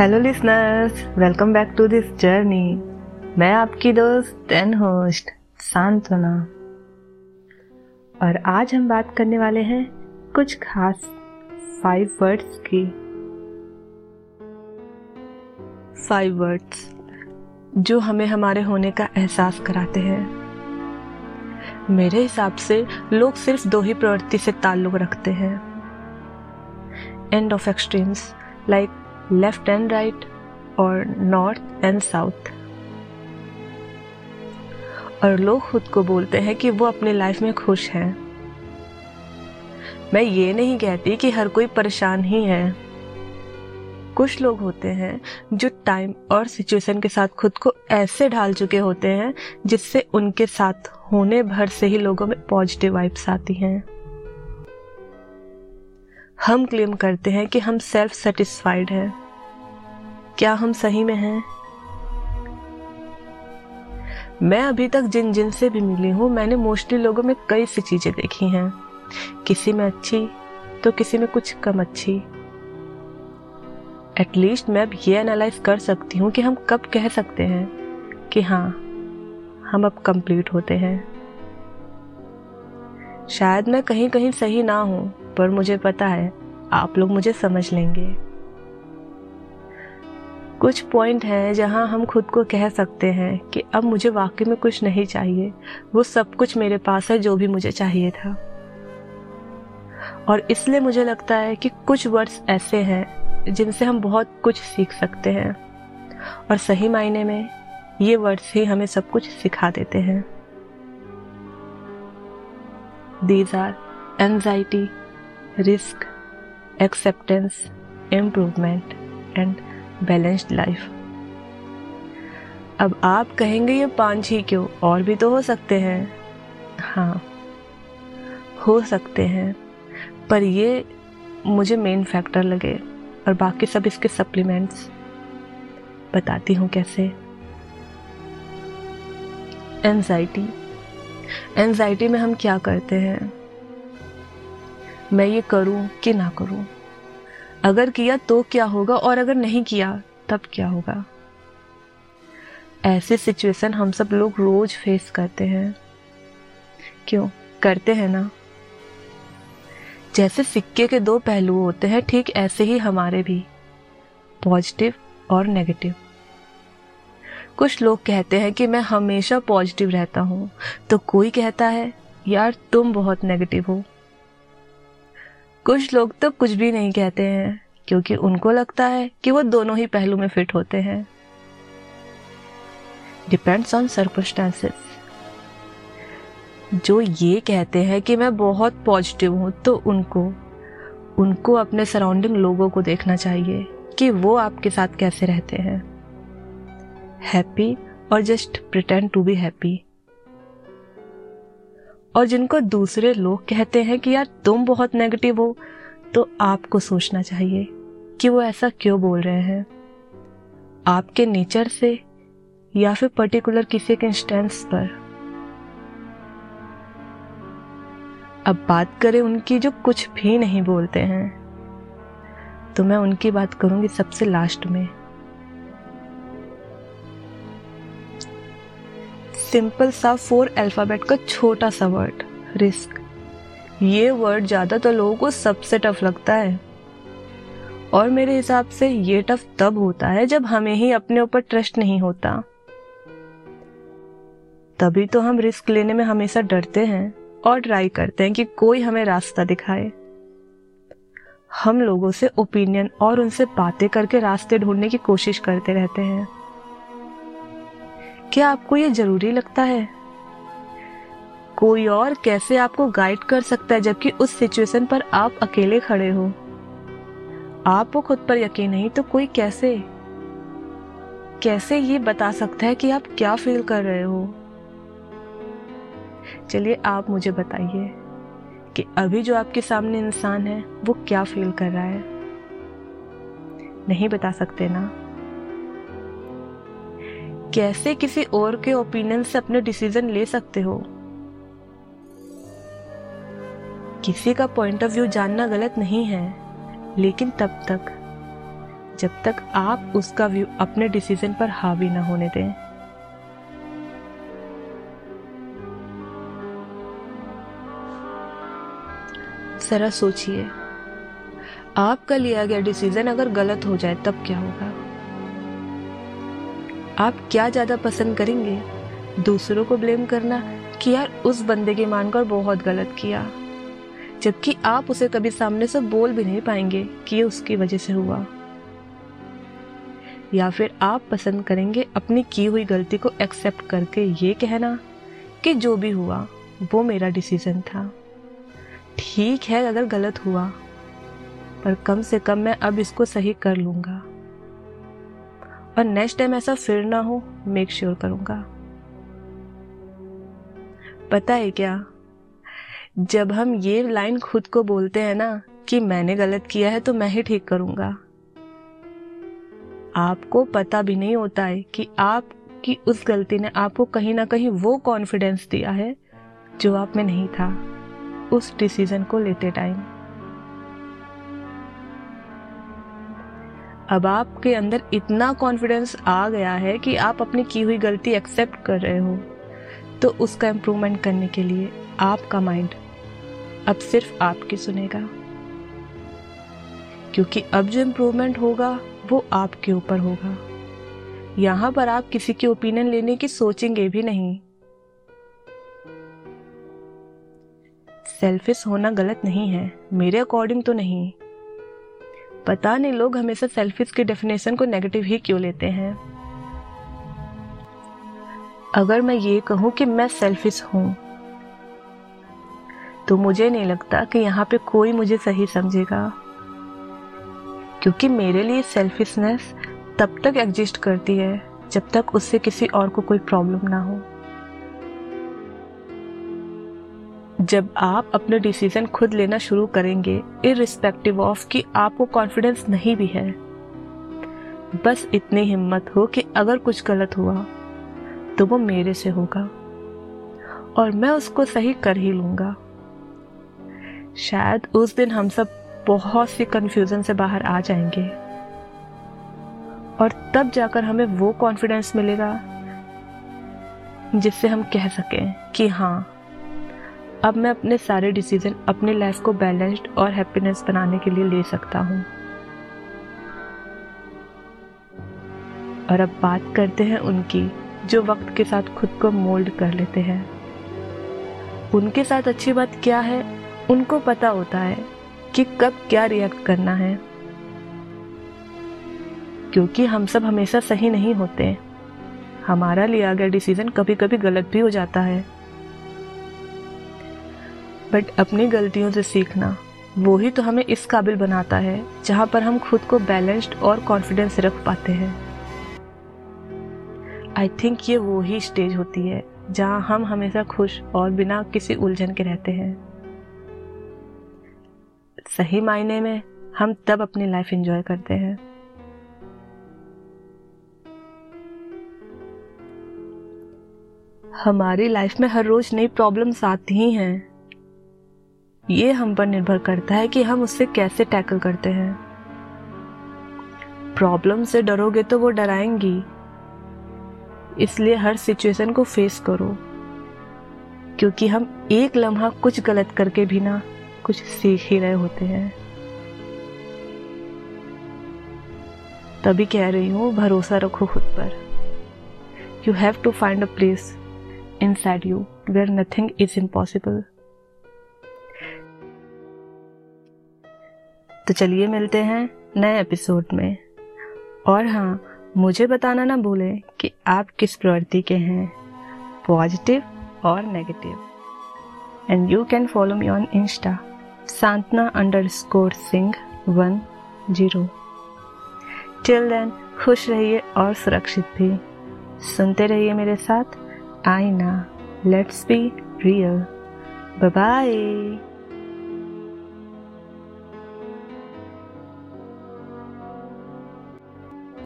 Hello listeners welcome back to this journey मैं आपकी दोस्त एंड होस्ट सांत्वना और आज हम बात करने वाले हैं कुछ खास फाइव वर्ड्स की। फाइव वर्ड्स जो हमें हमारे होने का एहसास कराते हैं। मेरे हिसाब से लोग सिर्फ़ दो ही प्रवृत्ति से ताल्लुक रखते हैं। End of extremes like left and right और नॉर्थ एंड साउथ। और लोग खुद को बोलते हैं कि वो अपनी लाइफ में खुश हैं। मैं ये नहीं कहती कि हर कोई परेशान ही है। कुछ लोग होते हैं जो टाइम और सिचुएशन के साथ खुद को ऐसे ढाल चुके होते हैं जिससे उनके साथ होने भर से ही लोगों में पॉजिटिव वाइब्स आती हैं। हम क्लेम करते हैं कि हम सेल्फ सेटिस्फाइड हैं। क्या हम सही में हैं? मैं अभी तक जिन जिन से भी मिली हूँ, मैंने मोस्टली लोगों में कई सी चीज़ें देखी हैं। किसी में अच्छी तो किसी में कुछ कम अच्छी। एटलीस्ट मैं अब ये एनालाइज कर सकती हूँ कि हम कब कह सकते हैं कि हाँ हम अब कंप्लीट होते हैं। शायद मैं कहीं कहीं सही ना हूँ। पर मुझे पता है, आप लोग मुझे समझ लेंगे। कुछ पॉइंट हैं जहाँ हम खुद को कह सकते हैं कि अब मुझे वाकई में कुछ नहीं चाहिए। वो सब कुछ मेरे पास है, जो भी मुझे चाहिए था। और इसलिए मुझे लगता है कि कुछ वर्ड्स ऐसे हैं, जिनसे हम बहुत कुछ सीख सकते हैं। और सही मायने में ये वर्ड्स ही हमें सब कुछ सिखा देते हैं। These are anxiety risk acceptance improvement and balanced life अब आप कहेंगे ये पाँच ही क्यों? और भी तो हो सकते हैं। हाँ हो सकते हैं। पर ये मुझे मेन फैक्टर लगे और बाकी सब इसके सप्लीमेंट्स बताती हूँ कैसे। एनजाइटी एनजाइटी में हम क्या करते हैं? मैं ये करूँ कि ना करूँ? अगर किया तो क्या होगा और अगर नहीं किया, तब क्या होगा? ऐसे सिचुएशन हम सब लोग रोज फेस करते हैं। क्यों? करते हैं ना? जैसे सिक्के के दो पहलू होते हैं, ठीक ऐसे ही हमारे भी। पॉजिटिव और नेगेटिव कुछ लोग कहते हैं कि मैं हमेशा पॉजिटिव रहता हूँ। तो कोई कहता है, यार तुम बहुत नेगेटिव हो। कुछ लोग तो कुछ भी नहीं कहते हैं, क्योंकि उनको लगता है कि वो दोनों ही पहलू में फिट होते हैं। डिपेंड्स ऑन सर्कमस्टांसेस जो ये कहते हैं कि मैं बहुत पॉजिटिव हूँ तो उनको उनको अपने सराउंडिंग लोगों को देखना चाहिए कि वो आपके साथ कैसे रहते हैं। हैप्पी और just pretend to be happy और जिनको दूसरे लोग कहते हैं कि यार तुम बहुत नेगेटिव हो तो आपको सोचना चाहिए कि वो ऐसा क्यों बोल रहे हैं। आपके नेचर से या फिर पर्टिकुलर किसी के इंस्टेंस पर। अब बात करें उनकी जो कुछ भी नहीं बोलते हैं तो मैं उनकी बात करूँगी सबसे लास्ट में। सिंपल सा फोर अल्फ़ाबेट का छोटा सा वर्ड, रिस्क। ये वर्ड ज़्यादातर लोगों को सबसे टफ लगता है। और मेरे हिसाब से ये टफ तब होता है जब हमें ही अपने ऊपर ट्रस्ट नहीं होता। तभी तो हम रिस्क लेने में हमेशा डरते हैं और ट्राई करते हैं कि कोई हमें रास्ता दिखाए। हम लोगों से ओपिनियन और उनसे बातें करके रास्ते ढूँढने की कोशिश करते रहते हैं। क्या आपको ये ज़रूरी लगता है? कोई और कैसे आपको गाइड कर सकता है जबकि उस सिचुएशन पर आप अकेले खड़े हो? आपको खुद पर यकीन नहीं तो कोई कैसे? कैसे ये बता सकता है कि आप क्या फील कर रहे हो? चलिए, आप मुझे बताइए कि अभी जो आपके सामने इंसान है, वो क्या फील कर रहा है? नहीं बता सकते ना? कैसे किसी और के ओपिनियन से अपने डिसीज़न ले सकते हो? किसी का पॉइंट ऑफ़ व्यू जानना गलत नहीं है, लेकिन तब तक, जब तक आप उसका व्यू अपने डिसीज़न पर हावी ना होने दें। जरा सोचिए, आपका लिया गया डिसीज़न अगर गलत हो जाए, तब क्या होगा? आप क्या ज़्यादा पसंद करेंगे? दूसरों को ब्लेम करना कि यार उस बंदे की मानकर बहुत गलत किया। जबकि आप उसे कभी सामने से बोल भी नहीं पाएँगे कि ये उसकी वजह से हुआ। या फिर आप पसंद करेंगे अपनी की हुई गलती को एक्सेप्ट करके ये कहना कि जो भी हुआ, वो मेरा डिसीज़न था। ठीक है, अगर गलत हुआ, पर कम से कम मैं अब इसको सही कर लूँगा। और नेक्स्ट टाइम ऐसा फिर ना हो मेक श्योर करूँगा। पता है क्या? जब हम ये लाइन खुद को बोलते हैं ना कि मैंने गलत किया है तो मैं ही ठीक करूँगा। आपको पता भी नहीं होता है कि आपकी उस गलती ने आपको कहीं ना कहीं वो कॉन्फिडेंस दिया है जो आप में नहीं था, उस डिसीज़न को लेते टाइम अब आपके अंदर इतना कॉन्फिडेंस आ गया है कि आप अपनी की हुई गलती एक्सेप्ट कर रहे हो। तो उसका इम्प्रूवमेंट करने के लिए आपका माइंड अब सिर्फ़ आपकी सुनेगा। क्योंकि अब जो इम्प्रूवमेंट होगा, वो आपके ऊपर होगा। यहाँ पर आप किसी की ओपिनियन लेने की सोचेंगे भी नहीं। सेल्फिश होना गलत नहीं है। मेरे अकॉर्डिंग तो नहीं। पता नहीं लोग हमेशा सेल्फिश की डेफिनेशन को नेगेटिव ही क्यों लेते हैं। अगर मैं ये कहूँ कि मैं सेल्फिश हूँ तो मुझे नहीं लगता कि यहाँ पे कोई मुझे सही समझेगा। क्योंकि मेरे लिए सेल्फिशनेस तब तक एग्जिस्ट करती है जब तक उससे किसी और को कोई प्रॉब्लम ना हो। जब आप अपने डिसीज़न खुद लेना शुरू करेंगे इरिस्पेक्टिव ऑफ़ कि आपको कॉन्फिडेंस नहीं भी है। बस इतनी हिम्मत हो कि अगर कुछ गलत हुआ तो वो मेरे से होगा, और मैं उसको सही कर ही लूँगा। शायद उस दिन हम सब बहुत सी कंफ्यूजन से बाहर आ जाएँगे, और तब जाकर हमें वो कॉन्फिडेंस मिलेगा, जिससे हम कह सकें कि हाँ अब मैं अपने सारे डिसीज़न अपने लाइफ को बैलेंस्ड और हैप्पीनेस बनाने के लिए ले सकता हूँ। और अब बात करते हैं उनकी, जो वक्त के साथ खुद को मोल्ड कर लेते हैं। उनके साथ अच्छी बात क्या है? उनको पता होता है कि कब क्या रिएक्ट करना है। क्योंकि हम सब हमेशा सही नहीं होते। हमारा लिया गया डिसीज़न कभी कभी गलत भी हो जाता है। बट अपनी गलतियों से सीखना, वो ही तो हमें इस काबिल बनाता है, जहाँ पर हम खुद को बैलेंस्ड और कॉन्फिडेंस रख पाते हैं। आई थिंक ये वो ही स्टेज होती है, जहाँ हम हमेशा खुश और बिना किसी उलझन के रहते हैं। सही मायने में, हम तब अपनी लाइफ एंजॉय करते हैं। हमारी लाइफ में हर रोज नई प्रॉब्लम्स आती ही हैं। ये हम पर निर्भर करता है कि हम उससे कैसे टैकल करते हैं। प्रॉब्लम से डरोगे तो वो डराएँगी। इसलिए हर सिचुएशन को फेस करो। क्योंकि हम एक लम्हा कुछ गलत करके भी ना कुछ सीख ही रहे होते हैं। तभी कह रही हूँ, भरोसा रखो खुद पर। You have to find a place inside you where nothing is impossible तो चलिए मिलते हैं नए एपिसोड में। और हाँ मुझे बताना ना भूलें कि आप किस प्रवृत्ति के हैं पॉजिटिव और negative and you can follow me on insta Santana underscore Singh one zero till then खुश रहिए और सुरक्षित भी। सुनते रहिए मेरे साथ, आईना। Let's be real bye